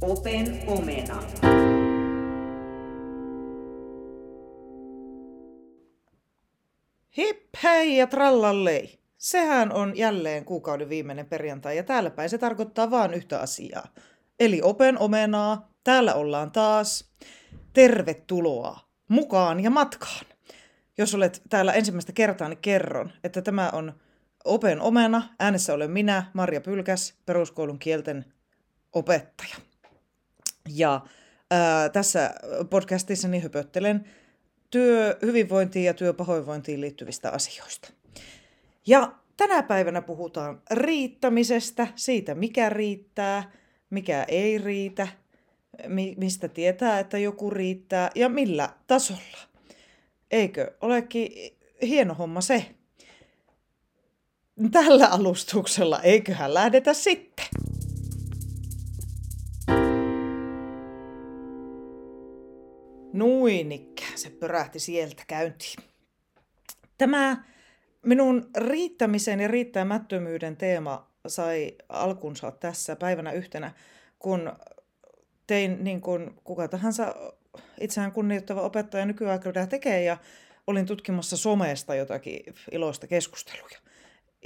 Open omena. Hip hei ja trallallei. Sehän on jälleen kuukauden viimeinen perjantai ja täällä päin se tarkoittaa vain yhtä asiaa. Eli Open omenaa, täällä ollaan taas. Tervetuloa mukaan ja matkaan. Jos olet täällä ensimmäistä kertaa, niin kerron, että tämä on Open omena. Äänessä olen minä, Marja Pylkäs, peruskoulun kielten opettaja. Ja ää, tässä podcastissa niin höpöttelen työhyvinvointiin ja työpahoinvointiin liittyvistä asioista. Ja tänä päivänä puhutaan riittämisestä, siitä mikä riittää, mikä ei riitä, mi- mistä tietää, että joku riittää ja millä tasolla. Eikö olekin hieno homma se? Tällä alustuksella eiköhän lähdetä sitten. Nuinikään se pörähti sieltä käyntiin. Tämä minun riittämisen ja riittämättömyyden teema sai alkunsa tässä päivänä yhtenä, kun tein niin kuin kuka tahansa itseään kunnioittava opettaja nykyaikana tekee ja olin tutkimassa somesta jotakin iloista keskusteluja.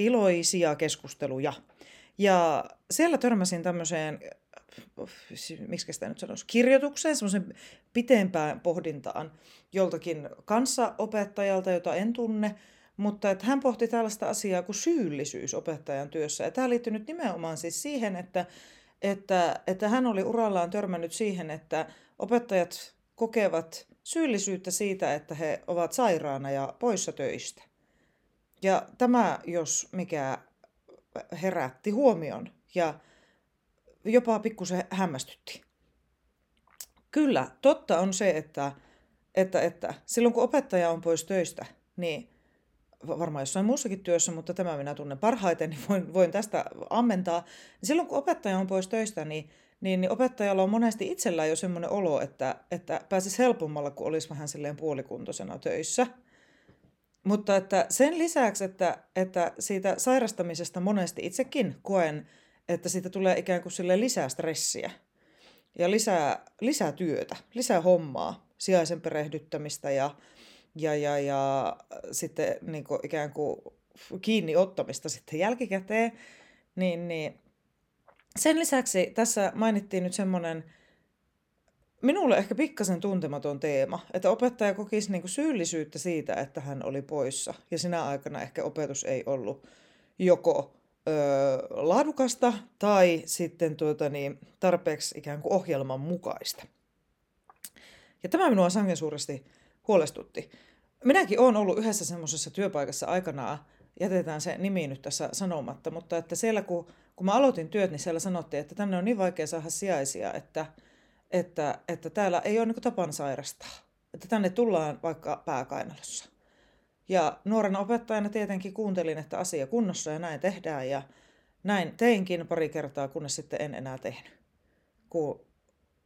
Iloisia keskusteluja. Ja siellä törmäsin tämmöiseen miksi sitä nyt sanoisi, kirjoitukseen, semmoisen pitempään pohdintaan joltakin kanssaopettajalta, jota en tunne, mutta että hän pohti tällaista asiaa kuin syyllisyys opettajan työssä. Ja tämä liittyy nyt nimenomaan siis siihen, että, että, että hän oli urallaan törmännyt siihen, että opettajat kokevat syyllisyyttä siitä, että he ovat sairaana ja poissa töistä. Ja tämä, jos mikä herätti huomion ja jopa pikkusen hämmästytti. Kyllä, totta on se, että, että, että silloin kun opettaja on pois töistä, niin varmaan jossain muussakin työssä, mutta tämä minä tunnen parhaiten, niin voin, voin tästä ammentaa. Silloin kun opettaja on pois töistä, niin, niin, niin opettajalla on monesti itsellään jo semmoinen olo, että, että pääsisi helpommalla, kun olisi vähän silleen puolikuntoisena töissä. Mutta että sen lisäksi, että, että siitä sairastamisesta monesti itsekin koen, että siitä tulee ikään kuin sille lisää stressiä ja lisää, lisää työtä, lisää hommaa, sijaisen perehdyttämistä ja, ja, ja, ja sitten niin kuin ikään kuin kiinni ottamista sitten jälkikäteen, niin, niin sen lisäksi tässä mainittiin nyt semmoinen minulle ehkä pikkasen tuntematon teema, että opettaja kokisi niin kuin syyllisyyttä siitä, että hän oli poissa ja sinä aikana ehkä opetus ei ollut joko ö, laadukasta tai sitten tuota, niin, tarpeeksi ikään kuin ohjelman mukaista. Ja tämä minua sangen suuresti huolestutti. Minäkin olen ollut yhdessä semmoisessa työpaikassa aikanaan, jätetään se nimi nyt tässä sanomatta, mutta että siellä kun, kun mä aloitin työt, niin siellä sanottiin, että tänne on niin vaikea saada sijaisia, että, että, että täällä ei ole niin tapana sairastaa. Että tänne tullaan vaikka pääkainalossa. Ja nuorena opettajana tietenkin kuuntelin, että asia kunnossa ja näin tehdään. Ja näin teinkin pari kertaa, kunnes sitten en enää tehnyt. Kun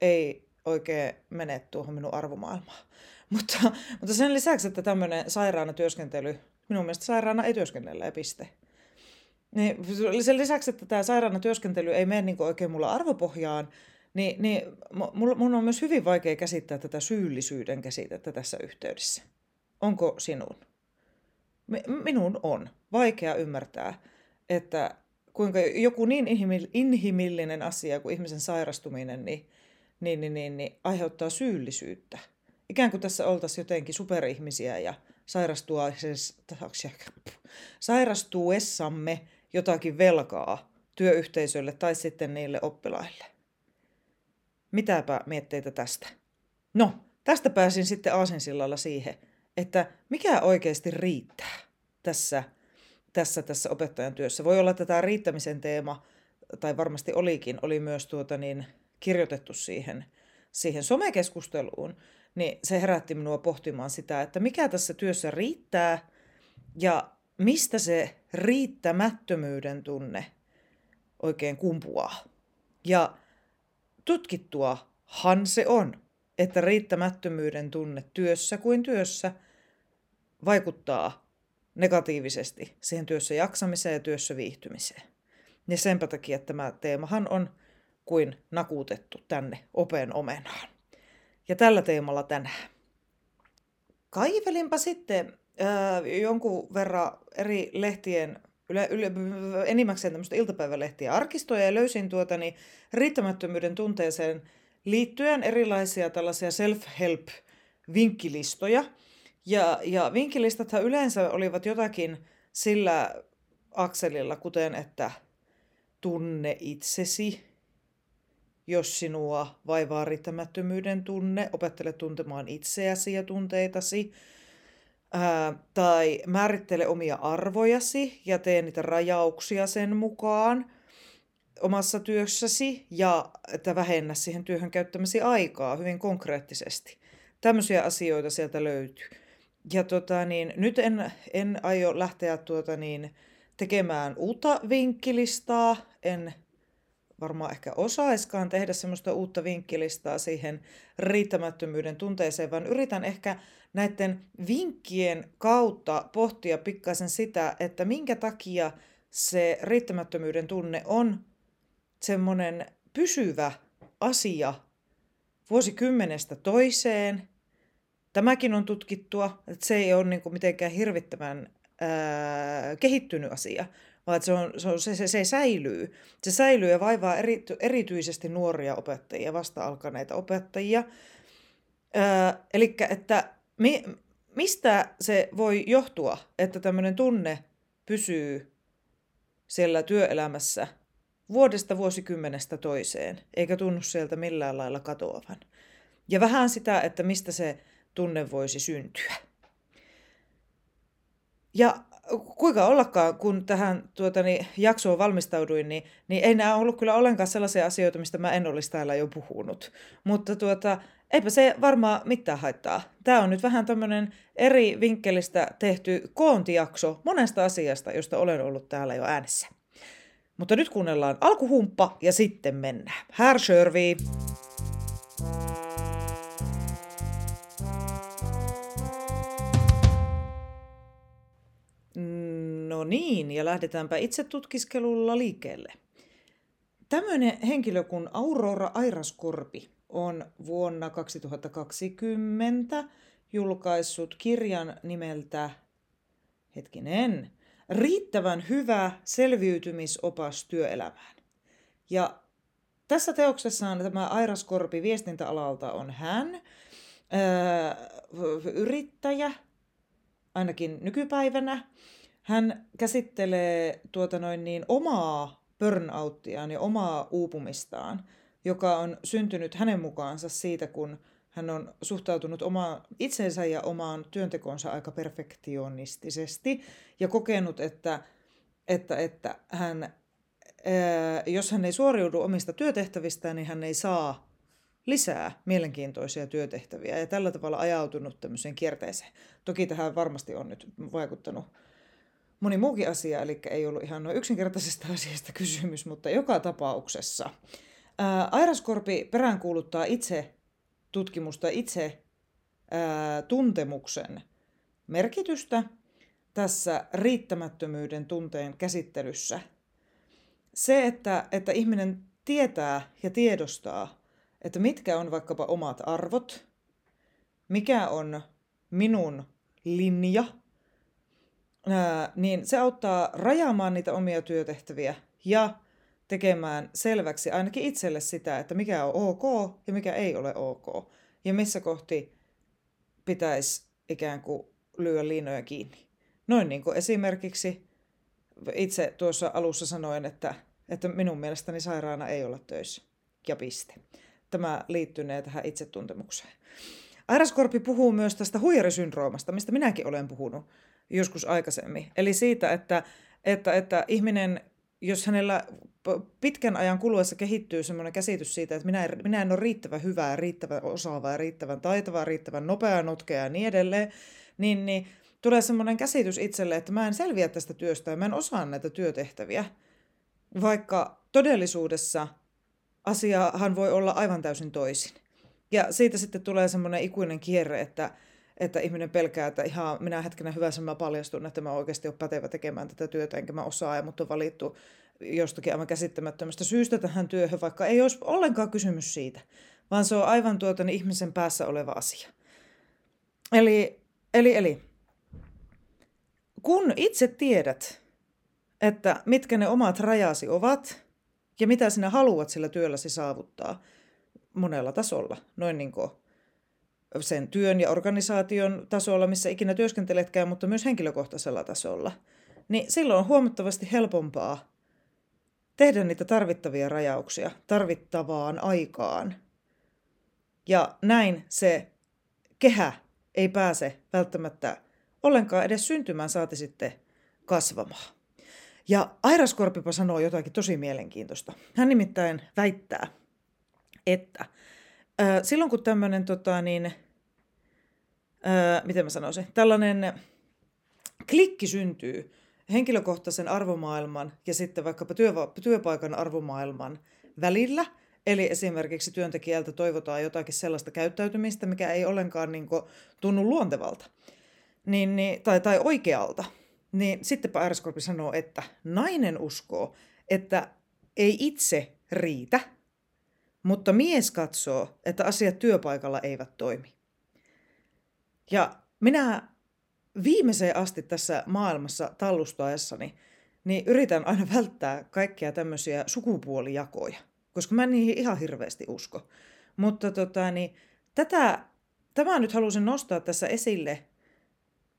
ei oikein mene tuohon minun arvomaailmaan. Mutta, mutta sen lisäksi, että tämmöinen sairaana työskentely, minun mielestä sairaana ei työskennellä piste. Niin sen lisäksi, että tämä sairaana työskentely ei mene niin oikein mulla arvopohjaan, niin, niin mun on myös hyvin vaikea käsittää tätä syyllisyyden käsitettä tässä yhteydessä. Onko sinun? minun on vaikea ymmärtää, että kuinka joku niin inhimillinen asia kuin ihmisen sairastuminen niin, niin, niin, niin, niin aiheuttaa syyllisyyttä. Ikään kuin tässä oltaisiin jotenkin superihmisiä ja sairastuessamme jotakin velkaa työyhteisölle tai sitten niille oppilaille. Mitäpä mietteitä tästä? No, tästä pääsin sitten aasinsillalla siihen, että mikä oikeasti riittää tässä, tässä, tässä opettajan työssä. Voi olla, että tämä riittämisen teema, tai varmasti olikin, oli myös tuota niin, kirjoitettu siihen, siihen somekeskusteluun, niin se herätti minua pohtimaan sitä, että mikä tässä työssä riittää ja mistä se riittämättömyyden tunne oikein kumpuaa. Ja tutkittuahan se on, että riittämättömyyden tunne työssä kuin työssä vaikuttaa negatiivisesti siihen työssä jaksamiseen ja työssä viihtymiseen. Ja senpä takia tämä teemahan on kuin nakuutettu tänne open omenaan. Ja tällä teemalla tänään. Kaivelinpa sitten äh, jonkun verran eri lehtien, yle, yle, enimmäkseen tämmöistä iltapäivälehtiä arkistoja ja löysin tuota, niin riittämättömyyden tunteeseen liittyen erilaisia tällaisia self-help vinkkilistoja. Ja, ja vinkkilistathan yleensä olivat jotakin sillä akselilla, kuten että tunne itsesi, jos sinua vaivaa riittämättömyyden tunne, opettele tuntemaan itseäsi ja tunteitasi. Ää, tai määrittele omia arvojasi ja tee niitä rajauksia sen mukaan omassa työssäsi ja että vähennä siihen työhön käyttämäsi aikaa hyvin konkreettisesti. Tämmöisiä asioita sieltä löytyy. Ja tota, niin, nyt en, en aio lähteä tuota, niin, tekemään uutta vinkkilistaa, en varmaan ehkä osaiskaan tehdä semmoista uutta vinkkilistaa siihen riittämättömyyden tunteeseen, vaan yritän ehkä näiden vinkkien kautta pohtia pikkaisen sitä, että minkä takia se riittämättömyyden tunne on semmoinen pysyvä asia vuosikymmenestä toiseen. Tämäkin on tutkittua, että se ei ole niin mitenkään hirvittävän ää, kehittynyt asia, vaan että se, on, se, on, se, se, se säilyy. Se säilyy ja vaivaa eri, erityisesti nuoria opettajia, vasta alkaneita opettajia. Eli että mi, mistä se voi johtua, että tämmöinen tunne pysyy siellä työelämässä vuodesta vuosikymmenestä toiseen, eikä tunnu sieltä millään lailla katoavan. Ja vähän sitä, että mistä se tunne voisi syntyä. Ja kuinka ollakaan, kun tähän tuota, niin, jaksoon valmistauduin, niin, niin ei nämä ollut kyllä ollenkaan sellaisia asioita, mistä mä en olisi täällä jo puhunut. Mutta tuota, eipä se varmaan mitään haittaa. Tämä on nyt vähän tämmöinen eri vinkkelistä tehty koontijakso monesta asiasta, josta olen ollut täällä jo äänessä. Mutta nyt kuunnellaan alkuhumppa ja sitten mennään. Herr Sörvi! Niin, ja lähdetäänpä itse tutkiskelulla liikkeelle. Tämmöinen henkilö kuin Aurora Airaskorpi on vuonna 2020 julkaissut kirjan nimeltä, hetkinen, riittävän hyvä selviytymisopas työelämään. Ja tässä teoksessaan tämä Airaskorpi viestintäalalta on hän, ää, yrittäjä, ainakin nykypäivänä, hän käsittelee tuota noin niin omaa burnouttiaan ja omaa uupumistaan, joka on syntynyt hänen mukaansa siitä, kun hän on suhtautunut omaan itsensä ja omaan työntekonsa aika perfektionistisesti ja kokenut, että, että, että hän, ää, jos hän ei suoriudu omista työtehtävistään, niin hän ei saa lisää mielenkiintoisia työtehtäviä ja tällä tavalla ajautunut tämmöiseen kierteeseen. Toki tähän varmasti on nyt vaikuttanut moni muukin asia, eli ei ollut ihan noin yksinkertaisesta asiasta kysymys, mutta joka tapauksessa. Ää, Airaskorpi peräänkuuluttaa itse tutkimusta, itse ää, tuntemuksen merkitystä tässä riittämättömyyden tunteen käsittelyssä. Se, että, että ihminen tietää ja tiedostaa, että mitkä on vaikkapa omat arvot, mikä on minun linja – niin se auttaa rajaamaan niitä omia työtehtäviä ja tekemään selväksi ainakin itselle sitä, että mikä on ok ja mikä ei ole ok. Ja missä kohti pitäisi ikään kuin lyödä liinoja kiinni. Noin niin kuin esimerkiksi itse tuossa alussa sanoin, että, että minun mielestäni sairaana ei olla töissä. Ja piste. Tämä liittynee tähän itsetuntemukseen. Airaskorpi puhuu myös tästä huijarisyndroomasta, mistä minäkin olen puhunut joskus aikaisemmin. Eli siitä, että, että, että ihminen, jos hänellä pitkän ajan kuluessa kehittyy sellainen käsitys siitä, että minä en, minä en ole riittävän hyvää, riittävän osaavaa, riittävän taitavaa, riittävän nopea, notkea ja niin edelleen, niin, niin tulee sellainen käsitys itselle, että mä en selviä tästä työstä ja mä en osaa näitä työtehtäviä. Vaikka todellisuudessa asiahan voi olla aivan täysin toisin. Ja siitä sitten tulee semmoinen ikuinen kierre, että, että ihminen pelkää, että ihan minä hetkenä hyvässä mä paljastun, että mä oikeasti ole pätevä tekemään tätä työtä, enkä mä osaa, ja mut on valittu jostakin aivan käsittämättömästä syystä tähän työhön, vaikka ei olisi ollenkaan kysymys siitä, vaan se on aivan tuota niin ihmisen päässä oleva asia. Eli, eli, eli kun itse tiedät, että mitkä ne omat rajasi ovat ja mitä sinä haluat sillä työlläsi saavuttaa monella tasolla, noin niin kuin sen työn ja organisaation tasolla, missä ikinä työskenteletkään, mutta myös henkilökohtaisella tasolla, niin silloin on huomattavasti helpompaa tehdä niitä tarvittavia rajauksia tarvittavaan aikaan. Ja näin se kehä ei pääse välttämättä ollenkaan edes syntymään, saati sitten kasvamaan. Ja Airas Korpipa sanoo jotakin tosi mielenkiintoista. Hän nimittäin väittää, että silloin kun tämmöinen, tota, niin, äh, miten mä sanoisin, tällainen klikki syntyy henkilökohtaisen arvomaailman ja sitten vaikkapa työva- työpaikan arvomaailman välillä, eli esimerkiksi työntekijältä toivotaan jotakin sellaista käyttäytymistä, mikä ei ollenkaan niin kuin, tunnu luontevalta niin, niin, tai, tai oikealta, niin sittenpä Airiskorpi sanoo, että nainen uskoo, että ei itse riitä, mutta mies katsoo, että asiat työpaikalla eivät toimi. Ja minä viimeiseen asti tässä maailmassa tallustaessani, niin yritän aina välttää kaikkia tämmöisiä sukupuolijakoja, koska mä niihin ihan hirveästi usko. Mutta tota, niin, tätä, tämä nyt halusin nostaa tässä esille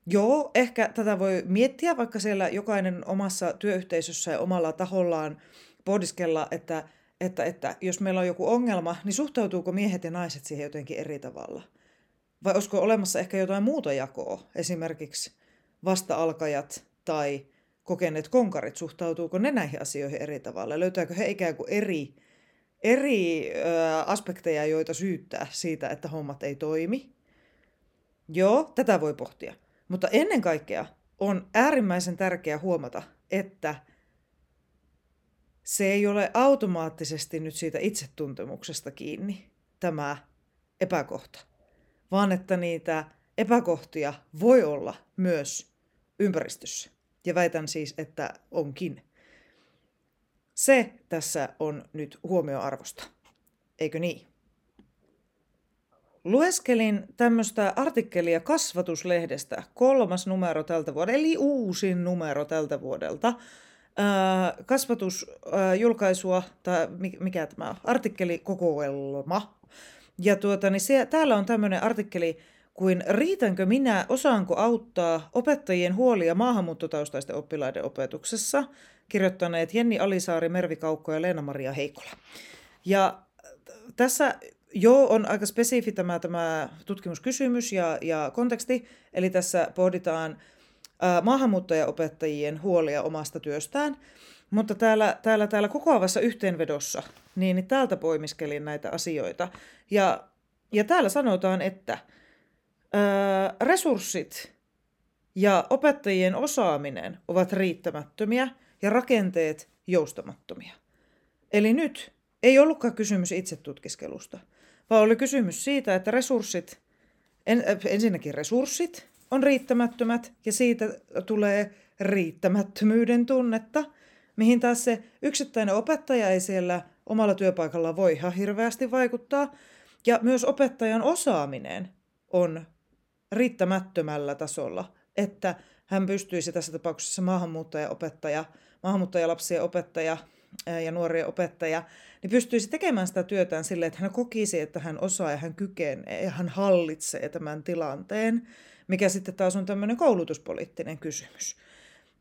Joo, ehkä tätä voi miettiä, vaikka siellä jokainen omassa työyhteisössä ja omalla tahollaan pohdiskella, että, että, että jos meillä on joku ongelma, niin suhtautuuko miehet ja naiset siihen jotenkin eri tavalla? Vai olisiko olemassa ehkä jotain muuta jakoa, esimerkiksi vasta-alkajat tai kokeneet konkarit, suhtautuuko ne näihin asioihin eri tavalla? Löytääkö he ikään kuin eri, eri ö, aspekteja, joita syyttää siitä, että hommat ei toimi? Joo, tätä voi pohtia. Mutta ennen kaikkea on äärimmäisen tärkeää huomata, että se ei ole automaattisesti nyt siitä itsetuntemuksesta kiinni, tämä epäkohta, vaan että niitä epäkohtia voi olla myös ympäristössä. Ja väitän siis, että onkin. Se tässä on nyt huomioarvosta. Eikö niin? Lueskelin tämmöistä artikkelia kasvatuslehdestä, kolmas numero tältä vuodelta, eli uusin numero tältä vuodelta. kasvatusjulkaisua, tai mikä tämä artikkelikokoelma. Ja tuota, niin se, täällä on tämmöinen artikkeli kuin Riitänkö minä, osaanko auttaa opettajien huolia maahanmuuttotaustaisten oppilaiden opetuksessa, kirjoittaneet Jenni Alisaari, Mervi Kaukko ja Leena-Maria Heikola. Ja tässä Joo, on aika spesifi tämä, tämä tutkimuskysymys ja, ja konteksti. Eli tässä pohditaan maahanmuuttajaopettajien huolia omasta työstään. Mutta täällä, täällä, täällä kokoavassa yhteenvedossa, niin, niin täältä poimiskelin näitä asioita. Ja, ja täällä sanotaan, että ää, resurssit ja opettajien osaaminen ovat riittämättömiä ja rakenteet joustamattomia. Eli nyt ei ollutkaan kysymys itsetutkiskelusta, vaan oli kysymys siitä, että resurssit, en, ensinnäkin resurssit on riittämättömät ja siitä tulee riittämättömyyden tunnetta, mihin taas se yksittäinen opettaja ei siellä omalla työpaikalla voi ihan hirveästi vaikuttaa. Ja myös opettajan osaaminen on riittämättömällä tasolla, että hän pystyisi tässä tapauksessa maahanmuuttaja-opettaja, maahanmuuttajalapsien opettaja ja nuorien opettaja, niin pystyisi tekemään sitä työtään silleen, että hän kokisi, että hän osaa ja hän kykenee ja hän hallitsee tämän tilanteen, mikä sitten taas on tämmöinen koulutuspoliittinen kysymys.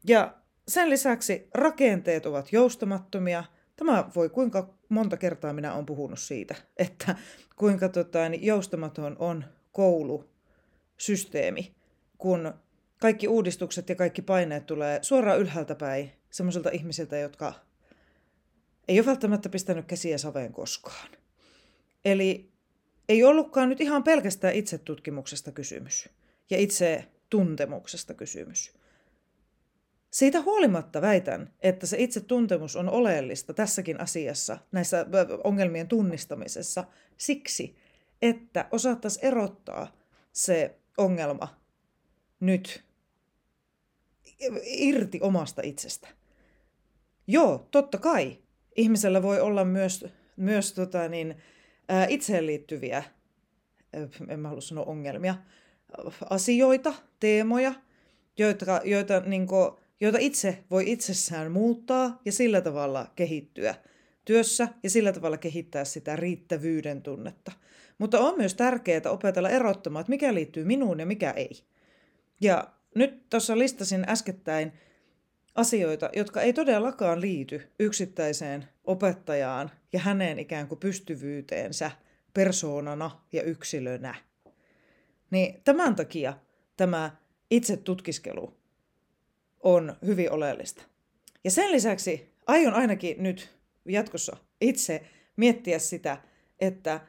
Ja sen lisäksi rakenteet ovat joustamattomia. Tämä voi kuinka monta kertaa minä olen puhunut siitä, että kuinka tota, niin joustamaton on koulusysteemi, kun kaikki uudistukset ja kaikki paineet tulee suoraan ylhäältä päin semmoisilta ihmisiltä, jotka ei ole välttämättä pistänyt käsiä saveen koskaan. Eli ei ollutkaan nyt ihan pelkästään itsetutkimuksesta kysymys ja itse tuntemuksesta kysymys. Siitä huolimatta väitän, että se itse tuntemus on oleellista tässäkin asiassa, näissä ongelmien tunnistamisessa, siksi, että osattaisiin erottaa se ongelma nyt irti omasta itsestä. Joo, totta kai. Ihmisellä voi olla myös, myös tota niin, itseen liittyviä, en mä halua sanoa ongelmia, asioita, teemoja, joita, joita, niin kuin, joita itse voi itsessään muuttaa ja sillä tavalla kehittyä työssä ja sillä tavalla kehittää sitä riittävyyden tunnetta. Mutta on myös tärkeää opetella erottamaan, että mikä liittyy minuun ja mikä ei. Ja nyt tuossa listasin äskettäin asioita, jotka ei todellakaan liity yksittäiseen opettajaan ja hänen ikään kuin pystyvyyteensä persoonana ja yksilönä. Niin tämän takia tämä itse tutkiskelu on hyvin oleellista. Ja sen lisäksi aion ainakin nyt jatkossa itse miettiä sitä, että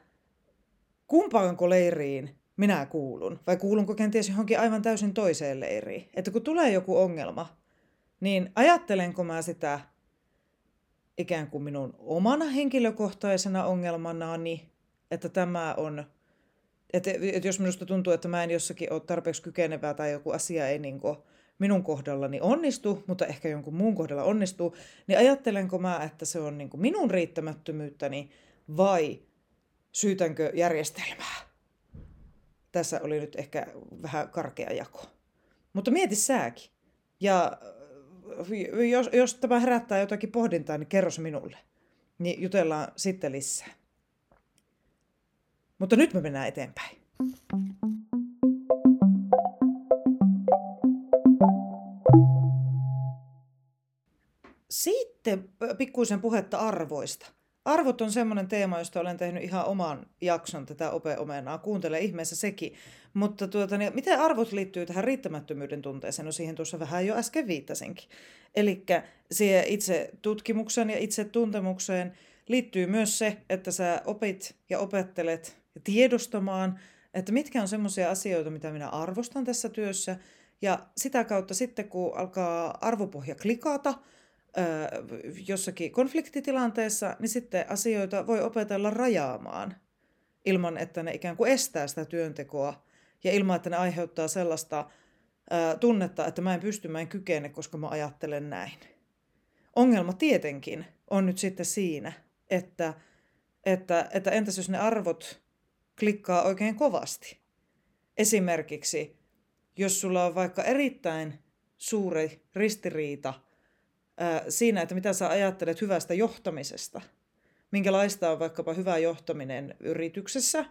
kumpaanko leiriin minä kuulun, vai kuulunko kenties johonkin aivan täysin toiseen leiriin. Että kun tulee joku ongelma, niin ajattelenko mä sitä ikään kuin minun omana henkilökohtaisena ongelmanani, että tämä on, että, että jos minusta tuntuu, että mä en jossakin ole tarpeeksi kykenevää tai joku asia ei niin kuin minun kohdallani onnistu, mutta ehkä jonkun muun kohdalla onnistuu, niin ajattelenko mä, että se on niin kuin minun riittämättömyyttäni vai syytänkö järjestelmää? Tässä oli nyt ehkä vähän karkea jako. Mutta mieti sääkin. Ja jos, jos tämä herättää jotakin pohdintaa, niin kerro se minulle. Niin jutellaan sitten lisää. Mutta nyt me mennään eteenpäin. Sitten pikkuisen puhetta arvoista. Arvot on semmoinen teema, josta olen tehnyt ihan oman jakson tätä opeomenaa. Kuuntele ihmeessä sekin. Mutta tuota, niin miten arvot liittyy tähän riittämättömyyden tunteeseen? No siihen tuossa vähän jo äsken viittasinkin. Eli siihen itse tutkimuksen ja itse tuntemukseen liittyy myös se, että sä opit ja opettelet tiedostamaan, että mitkä on semmoisia asioita, mitä minä arvostan tässä työssä. Ja sitä kautta sitten, kun alkaa arvopohja klikata – jossakin konfliktitilanteessa, niin sitten asioita voi opetella rajaamaan ilman, että ne ikään kuin estää sitä työntekoa ja ilman, että ne aiheuttaa sellaista tunnetta, että mä en pysty, mä en kykene, koska mä ajattelen näin. Ongelma tietenkin on nyt sitten siinä, että, että, että entäs jos ne arvot klikkaa oikein kovasti. Esimerkiksi, jos sulla on vaikka erittäin suuri ristiriita – siinä, että mitä sä ajattelet hyvästä johtamisesta. Minkälaista on vaikkapa hyvä johtaminen yrityksessä.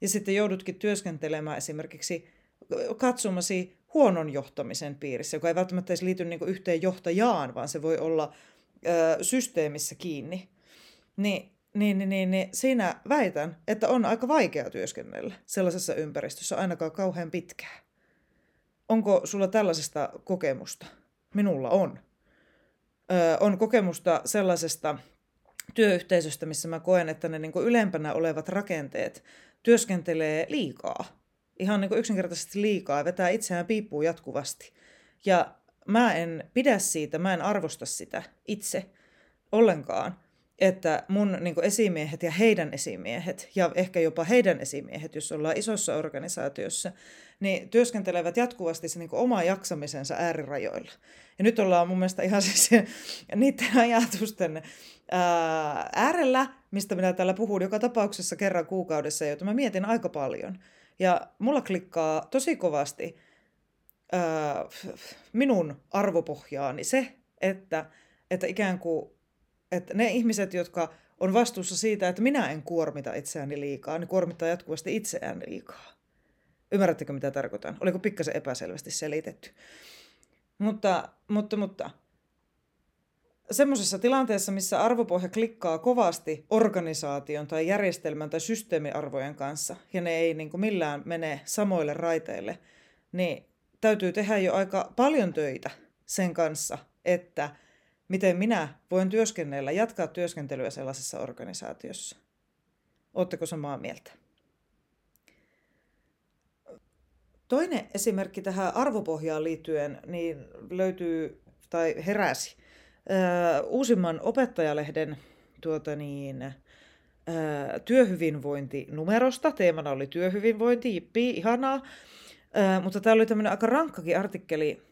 Ja sitten joudutkin työskentelemään esimerkiksi katsomasi huonon johtamisen piirissä, joka ei välttämättä edes liity niin yhteen johtajaan, vaan se voi olla ö, systeemissä kiinni. Niin, niin, niin, niin, niin siinä väitän, että on aika vaikea työskennellä sellaisessa ympäristössä ainakaan kauhean pitkään. Onko sulla tällaisesta kokemusta? Minulla on on kokemusta sellaisesta työyhteisöstä, missä mä koen, että ne niin ylempänä olevat rakenteet työskentelee liikaa. Ihan niin yksinkertaisesti liikaa, vetää itseään piippuun jatkuvasti. Ja mä en pidä siitä, mä en arvosta sitä itse ollenkaan että mun niin esimiehet ja heidän esimiehet, ja ehkä jopa heidän esimiehet, jos ollaan isossa organisaatiossa, niin työskentelevät jatkuvasti se niin oma jaksamisensa äärirajoilla. Ja nyt ollaan mun mielestä ihan siis niiden ajatusten ää, äärellä, mistä minä täällä puhun joka tapauksessa kerran kuukaudessa, jota mä mietin aika paljon. Ja mulla klikkaa tosi kovasti ää, minun arvopohjaani se, että, että ikään kuin että ne ihmiset, jotka on vastuussa siitä, että minä en kuormita itseäni liikaa, niin kuormittaa jatkuvasti itseään liikaa. Ymmärrättekö, mitä tarkoitan? Oliko pikkasen epäselvästi selitetty? Mutta, mutta, mutta semmoisessa tilanteessa, missä arvopohja klikkaa kovasti organisaation tai järjestelmän tai systeemiarvojen kanssa, ja ne ei niin millään mene samoille raiteille, niin täytyy tehdä jo aika paljon töitä sen kanssa, että – miten minä voin työskennellä, jatkaa työskentelyä sellaisessa organisaatiossa. Oletteko samaa mieltä? Toinen esimerkki tähän arvopohjaan liittyen niin löytyy tai heräsi uusimman opettajalehden tuota niin, työhyvinvointinumerosta. Teemana oli työhyvinvointi, jippi, ihanaa. Mutta tämä oli tämmöinen aika rankkakin artikkeli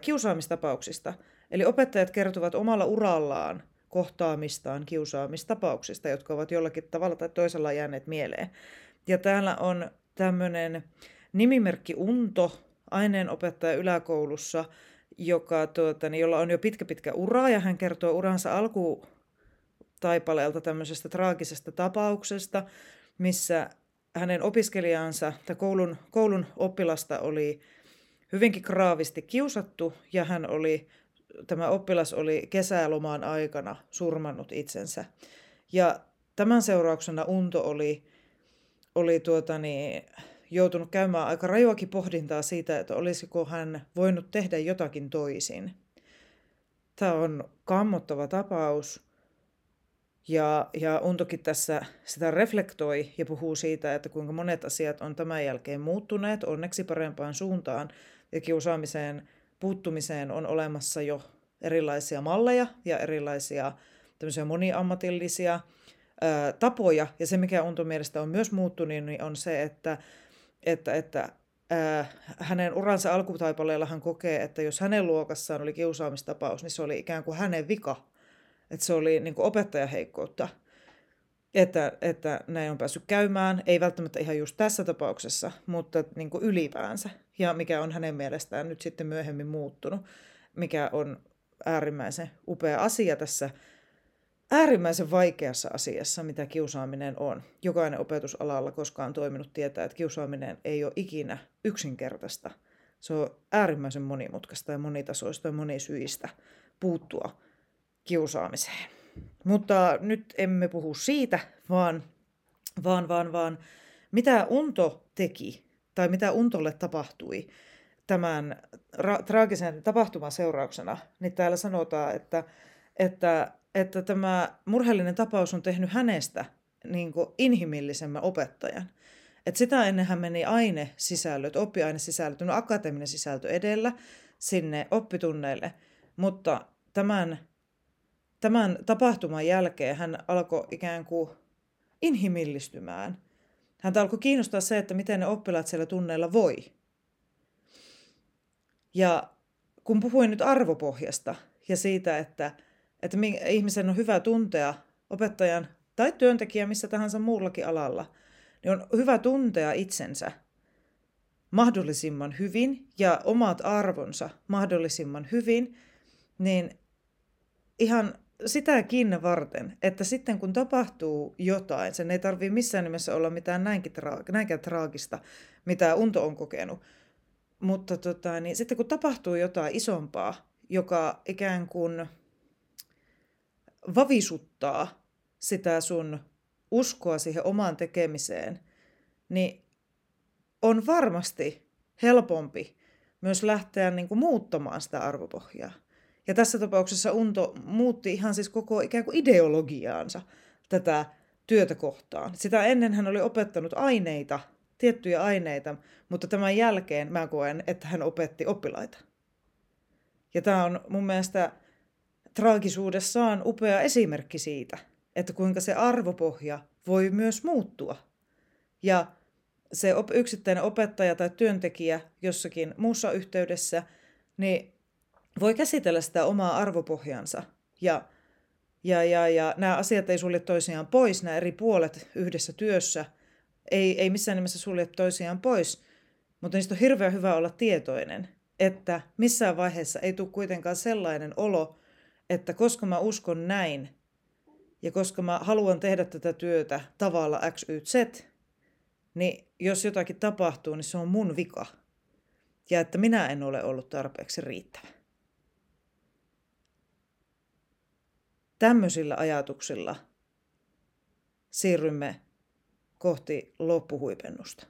kiusaamistapauksista. Eli opettajat kertovat omalla urallaan kohtaamistaan kiusaamistapauksista, jotka ovat jollakin tavalla tai toisella jääneet mieleen. Ja täällä on tämmöinen nimimerkki Unto, aineenopettaja yläkoulussa, joka, tuota, niin, jolla on jo pitkä pitkä ura, ja hän kertoo uransa alkutaipaleelta tämmöisestä traagisesta tapauksesta, missä hänen opiskelijansa tai koulun, koulun oppilasta oli hyvinkin kraavisti kiusattu, ja hän oli, tämä oppilas oli kesälomaan aikana surmannut itsensä. Ja tämän seurauksena Unto oli, oli tuota niin, joutunut käymään aika rajuakin pohdintaa siitä, että olisiko hän voinut tehdä jotakin toisin. Tämä on kammottava tapaus. Ja, ja Untokin tässä sitä reflektoi ja puhuu siitä, että kuinka monet asiat on tämän jälkeen muuttuneet onneksi parempaan suuntaan. Ja kiusaamiseen puuttumiseen on olemassa jo erilaisia malleja ja erilaisia tämmöisiä moniammatillisia ää, tapoja. Ja se, mikä Unto mielestä on myös muuttunut, niin on se, että että, että ää, hänen uransa alkutaipaleella hän kokee, että jos hänen luokassaan oli kiusaamistapaus, niin se oli ikään kuin hänen vika. Että se oli niin opettajaheikkoutta. Että, että näin on päässyt käymään, ei välttämättä ihan just tässä tapauksessa, mutta niin kuin ylipäänsä. Ja mikä on hänen mielestään nyt sitten myöhemmin muuttunut, mikä on äärimmäisen upea asia tässä äärimmäisen vaikeassa asiassa, mitä kiusaaminen on. Jokainen opetusalalla koskaan toiminut tietää, että kiusaaminen ei ole ikinä yksinkertaista. Se on äärimmäisen monimutkaista ja monitasoista ja monisyistä puuttua kiusaamiseen. Mutta nyt emme puhu siitä, vaan, vaan, vaan, vaan mitä Unto teki tai mitä Untolle tapahtui tämän ra- traagisen tapahtuman seurauksena, niin täällä sanotaan, että, että että tämä murheellinen tapaus on tehnyt hänestä niin kuin inhimillisemmän opettajan. Et sitä ennen hän meni ainesisällöt, oppiainesisällöt, no akateeminen sisältö edellä sinne oppitunneille, mutta tämän, tämän tapahtuman jälkeen hän alkoi ikään kuin inhimillistymään. Hän alkoi kiinnostaa se, että miten ne oppilaat siellä tunneilla voi. Ja kun puhuin nyt arvopohjasta ja siitä, että että ihmisen on hyvä tuntea opettajan tai työntekijä missä tahansa muullakin alalla, niin on hyvä tuntea itsensä mahdollisimman hyvin ja omat arvonsa mahdollisimman hyvin, niin ihan sitäkin varten, että sitten kun tapahtuu jotain, sen ei tarvitse missään nimessä olla mitään näinkin, tra- näinkään traagista, mitä Unto on kokenut, mutta tota, niin sitten kun tapahtuu jotain isompaa, joka ikään kuin vavisuttaa sitä sun uskoa siihen omaan tekemiseen, niin on varmasti helpompi myös lähteä niin kuin muuttamaan sitä arvopohjaa. Ja tässä tapauksessa Unto muutti ihan siis koko ikään kuin ideologiaansa tätä työtä kohtaan. Sitä ennen hän oli opettanut aineita, tiettyjä aineita, mutta tämän jälkeen mä koen, että hän opetti oppilaita. Ja tämä on mun mielestä traagisuudessaan upea esimerkki siitä, että kuinka se arvopohja voi myös muuttua. Ja se yksittäinen opettaja tai työntekijä jossakin muussa yhteydessä, niin voi käsitellä sitä omaa arvopohjansa. Ja, ja, ja, ja nämä asiat ei sulje toisiaan pois, nämä eri puolet yhdessä työssä ei, ei missään nimessä sulje toisiaan pois, mutta niistä on hirveän hyvä olla tietoinen, että missään vaiheessa ei tule kuitenkaan sellainen olo, että koska mä uskon näin ja koska mä haluan tehdä tätä työtä tavalla X, Y, Z, niin jos jotakin tapahtuu, niin se on mun vika. Ja että minä en ole ollut tarpeeksi riittävä. Tämmöisillä ajatuksilla siirrymme kohti loppuhuipennusta.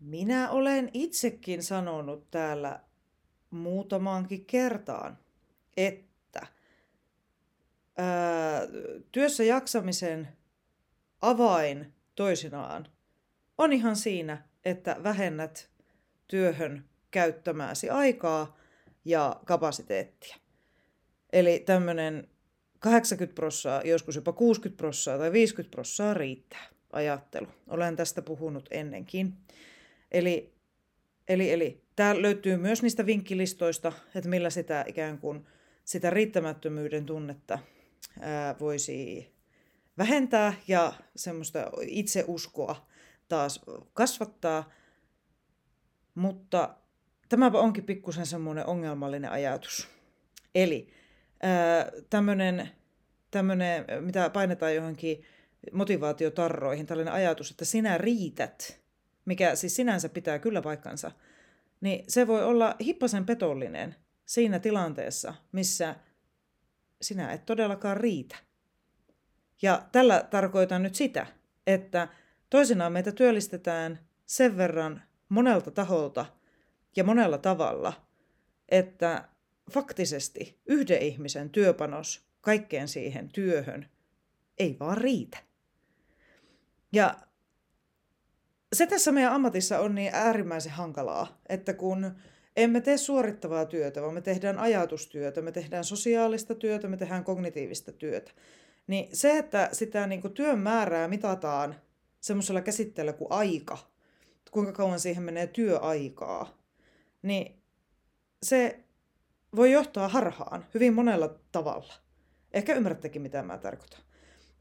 Minä olen itsekin sanonut täällä muutamaankin kertaan, että ää, työssä jaksamisen avain toisinaan on ihan siinä, että vähennät työhön käyttämääsi aikaa ja kapasiteettia. Eli tämmöinen 80 prossaa, joskus jopa 60 prossaa tai 50 prossaa riittää. ajattelu. Olen tästä puhunut ennenkin. Eli, eli, eli tämä löytyy myös niistä vinkkilistoista, että millä sitä ikään kuin sitä riittämättömyyden tunnetta ää, voisi vähentää ja semmoista itseuskoa taas kasvattaa. Mutta tämä onkin pikkusen semmoinen ongelmallinen ajatus. Eli tämmöinen, mitä painetaan johonkin motivaatiotarroihin, tällainen ajatus, että sinä riität, mikä siis sinänsä pitää kyllä paikkansa, niin se voi olla hippasen petollinen siinä tilanteessa, missä sinä et todellakaan riitä. Ja tällä tarkoitan nyt sitä, että toisinaan meitä työllistetään sen verran monelta taholta ja monella tavalla, että faktisesti yhden ihmisen työpanos kaikkeen siihen työhön ei vaan riitä. Ja se tässä meidän ammatissa on niin äärimmäisen hankalaa, että kun emme tee suorittavaa työtä, vaan me tehdään ajatustyötä, me tehdään sosiaalista työtä, me tehdään kognitiivista työtä, niin se, että sitä niin kuin työn määrää mitataan semmoisella käsitteellä kuin aika, kuinka kauan siihen menee työaikaa, niin se voi johtaa harhaan hyvin monella tavalla. Ehkä ymmärrättekin, mitä mä tarkoitan.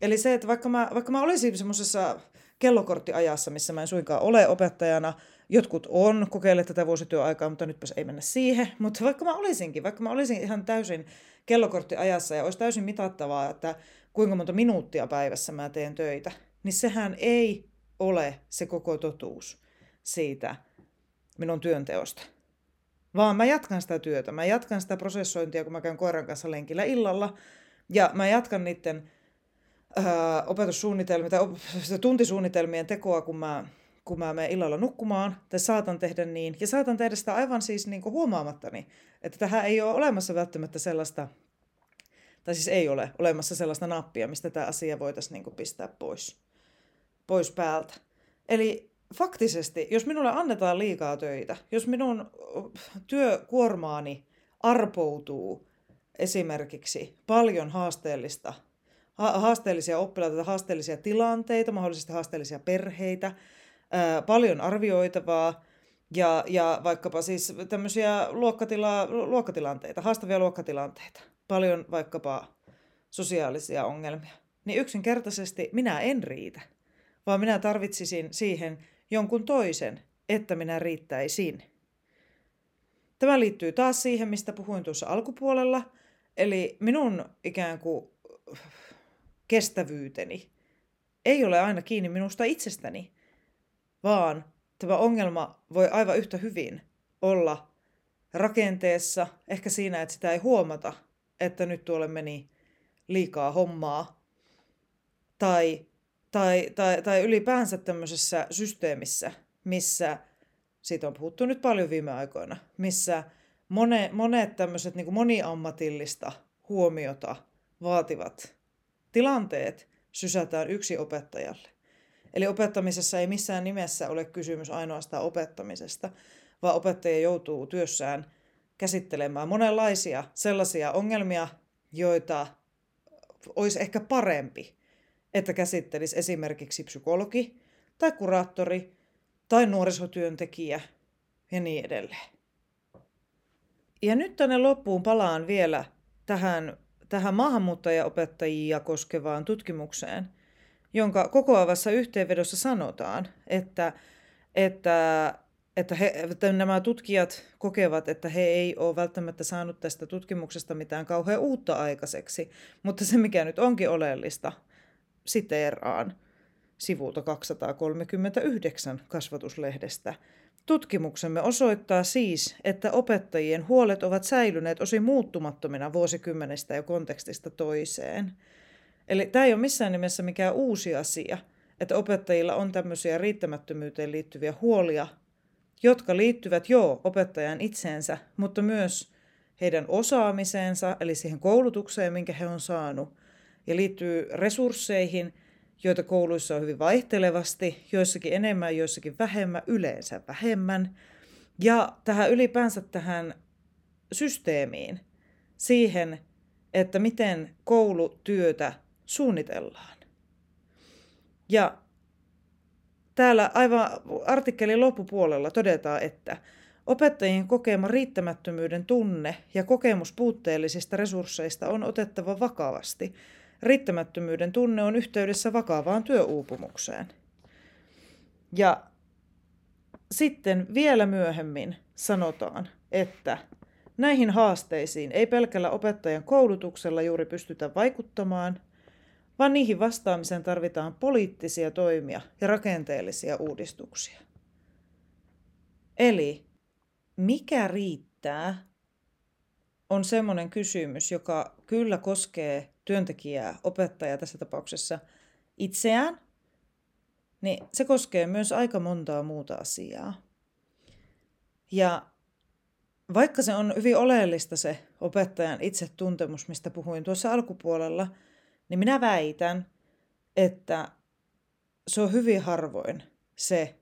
Eli se, että vaikka mä, vaikka mä olisin semmoisessa kellokorttiajassa, missä mä en suinkaan ole opettajana, jotkut on kokeilleet tätä vuosityöaikaa, mutta nytpäs ei mennä siihen. Mutta vaikka mä olisinkin, vaikka mä olisin ihan täysin kellokorttiajassa ja olisi täysin mitattavaa, että kuinka monta minuuttia päivässä mä teen töitä, niin sehän ei ole se koko totuus siitä minun työnteosta vaan mä jatkan sitä työtä. Mä jatkan sitä prosessointia, kun mä käyn koiran kanssa lenkillä illalla. Ja mä jatkan niiden ää, opetussuunnitelmien tai op- tuntisuunnitelmien tekoa, kun mä, kun mä menen illalla nukkumaan. Tai saatan tehdä niin. Ja saatan tehdä sitä aivan siis niin kuin huomaamattani. Että tähän ei ole olemassa välttämättä sellaista, tai siis ei ole olemassa sellaista nappia, mistä tämä asia voitaisiin niin kuin pistää pois, pois päältä. Eli faktisesti, jos minulle annetaan liikaa töitä, jos minun työkuormaani arpoutuu esimerkiksi paljon haasteellista, haasteellisia oppilaita, haasteellisia tilanteita, mahdollisesti haasteellisia perheitä, ää, paljon arvioitavaa ja, ja vaikkapa siis tämmöisiä luokkatila, luokkatilanteita, haastavia luokkatilanteita, paljon vaikkapa sosiaalisia ongelmia, niin yksinkertaisesti minä en riitä, vaan minä tarvitsisin siihen jonkun toisen, että minä riittäisin. Tämä liittyy taas siihen, mistä puhuin tuossa alkupuolella, eli minun ikään kuin kestävyyteni ei ole aina kiinni minusta itsestäni, vaan tämä ongelma voi aivan yhtä hyvin olla rakenteessa, ehkä siinä, että sitä ei huomata, että nyt tuolle meni liikaa hommaa, tai tai, tai, tai ylipäänsä tämmöisessä systeemissä, missä, siitä on puhuttu nyt paljon viime aikoina, missä mone, monet tämmöiset niin moniammatillista huomiota vaativat tilanteet sysätään yksi opettajalle. Eli opettamisessa ei missään nimessä ole kysymys ainoastaan opettamisesta, vaan opettaja joutuu työssään käsittelemään monenlaisia sellaisia ongelmia, joita olisi ehkä parempi että käsittelisi esimerkiksi psykologi tai kuraattori tai nuorisotyöntekijä ja niin edelleen. Ja nyt tänne loppuun palaan vielä tähän, tähän maahanmuuttajaopettajia koskevaan tutkimukseen, jonka kokoavassa yhteenvedossa sanotaan, että, että, että, he, että nämä tutkijat kokevat, että he ei ole välttämättä saanut tästä tutkimuksesta mitään kauhean uutta aikaiseksi, mutta se mikä nyt onkin oleellista, siteeraan sivulta 239 kasvatuslehdestä. Tutkimuksemme osoittaa siis, että opettajien huolet ovat säilyneet osin muuttumattomina vuosikymmenestä ja kontekstista toiseen. Eli tämä ei ole missään nimessä mikään uusi asia, että opettajilla on tämmöisiä riittämättömyyteen liittyviä huolia, jotka liittyvät jo opettajan itseensä, mutta myös heidän osaamiseensa, eli siihen koulutukseen, minkä he on saanut – ja liittyy resursseihin, joita kouluissa on hyvin vaihtelevasti, joissakin enemmän, joissakin vähemmän, yleensä vähemmän. Ja tähän ylipäänsä tähän systeemiin, siihen, että miten koulutyötä suunnitellaan. Ja täällä aivan artikkelin loppupuolella todetaan, että opettajien kokema riittämättömyyden tunne ja kokemus puutteellisista resursseista on otettava vakavasti. Riittämättömyyden tunne on yhteydessä vakavaan työuupumukseen. Ja sitten vielä myöhemmin sanotaan, että näihin haasteisiin ei pelkällä opettajan koulutuksella juuri pystytä vaikuttamaan, vaan niihin vastaamiseen tarvitaan poliittisia toimia ja rakenteellisia uudistuksia. Eli mikä riittää on semmoinen kysymys, joka kyllä koskee työntekijää, opettajaa tässä tapauksessa itseään, niin se koskee myös aika montaa muuta asiaa. Ja vaikka se on hyvin oleellista se opettajan itsetuntemus, mistä puhuin tuossa alkupuolella, niin minä väitän, että se on hyvin harvoin se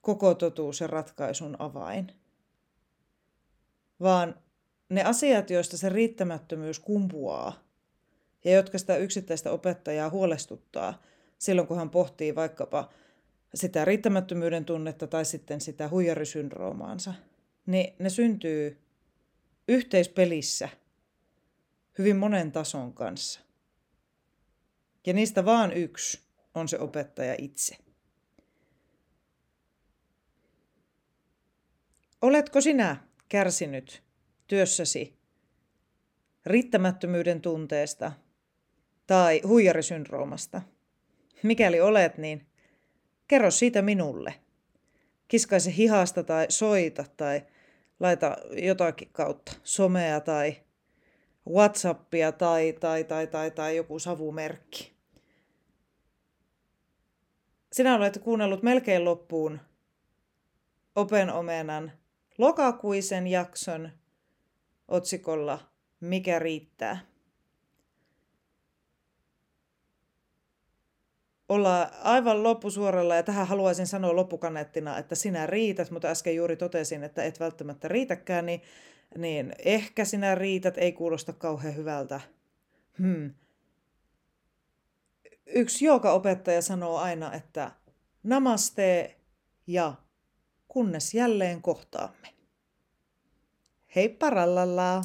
koko totuus ja ratkaisun avain. Vaan ne asiat, joista se riittämättömyys kumpuaa ja jotka sitä yksittäistä opettajaa huolestuttaa silloin, kun hän pohtii vaikkapa sitä riittämättömyyden tunnetta tai sitten sitä huijarisyndroomaansa – niin ne syntyy yhteispelissä hyvin monen tason kanssa. Ja niistä vaan yksi on se opettaja itse. Oletko sinä kärsinyt työssäsi riittämättömyyden tunteesta tai huijarisyndroomasta? Mikäli olet, niin kerro siitä minulle. Kiskaise hihasta tai soita tai laita jotakin kautta somea tai Whatsappia tai, tai, tai, tai, tai joku savumerkki. Sinä olet kuunnellut melkein loppuun Open Omenan lokakuisen jakson otsikolla Mikä riittää. Olla aivan loppusuoralla ja tähän haluaisin sanoa loppukanettina, että sinä riität, mutta äsken juuri totesin, että et välttämättä riitäkään, niin, niin ehkä sinä riität, ei kuulosta kauhean hyvältä. Hmm. Yksi opettaja sanoo aina, että namaste ja kunnes jälleen kohtaamme. Hei parallalla!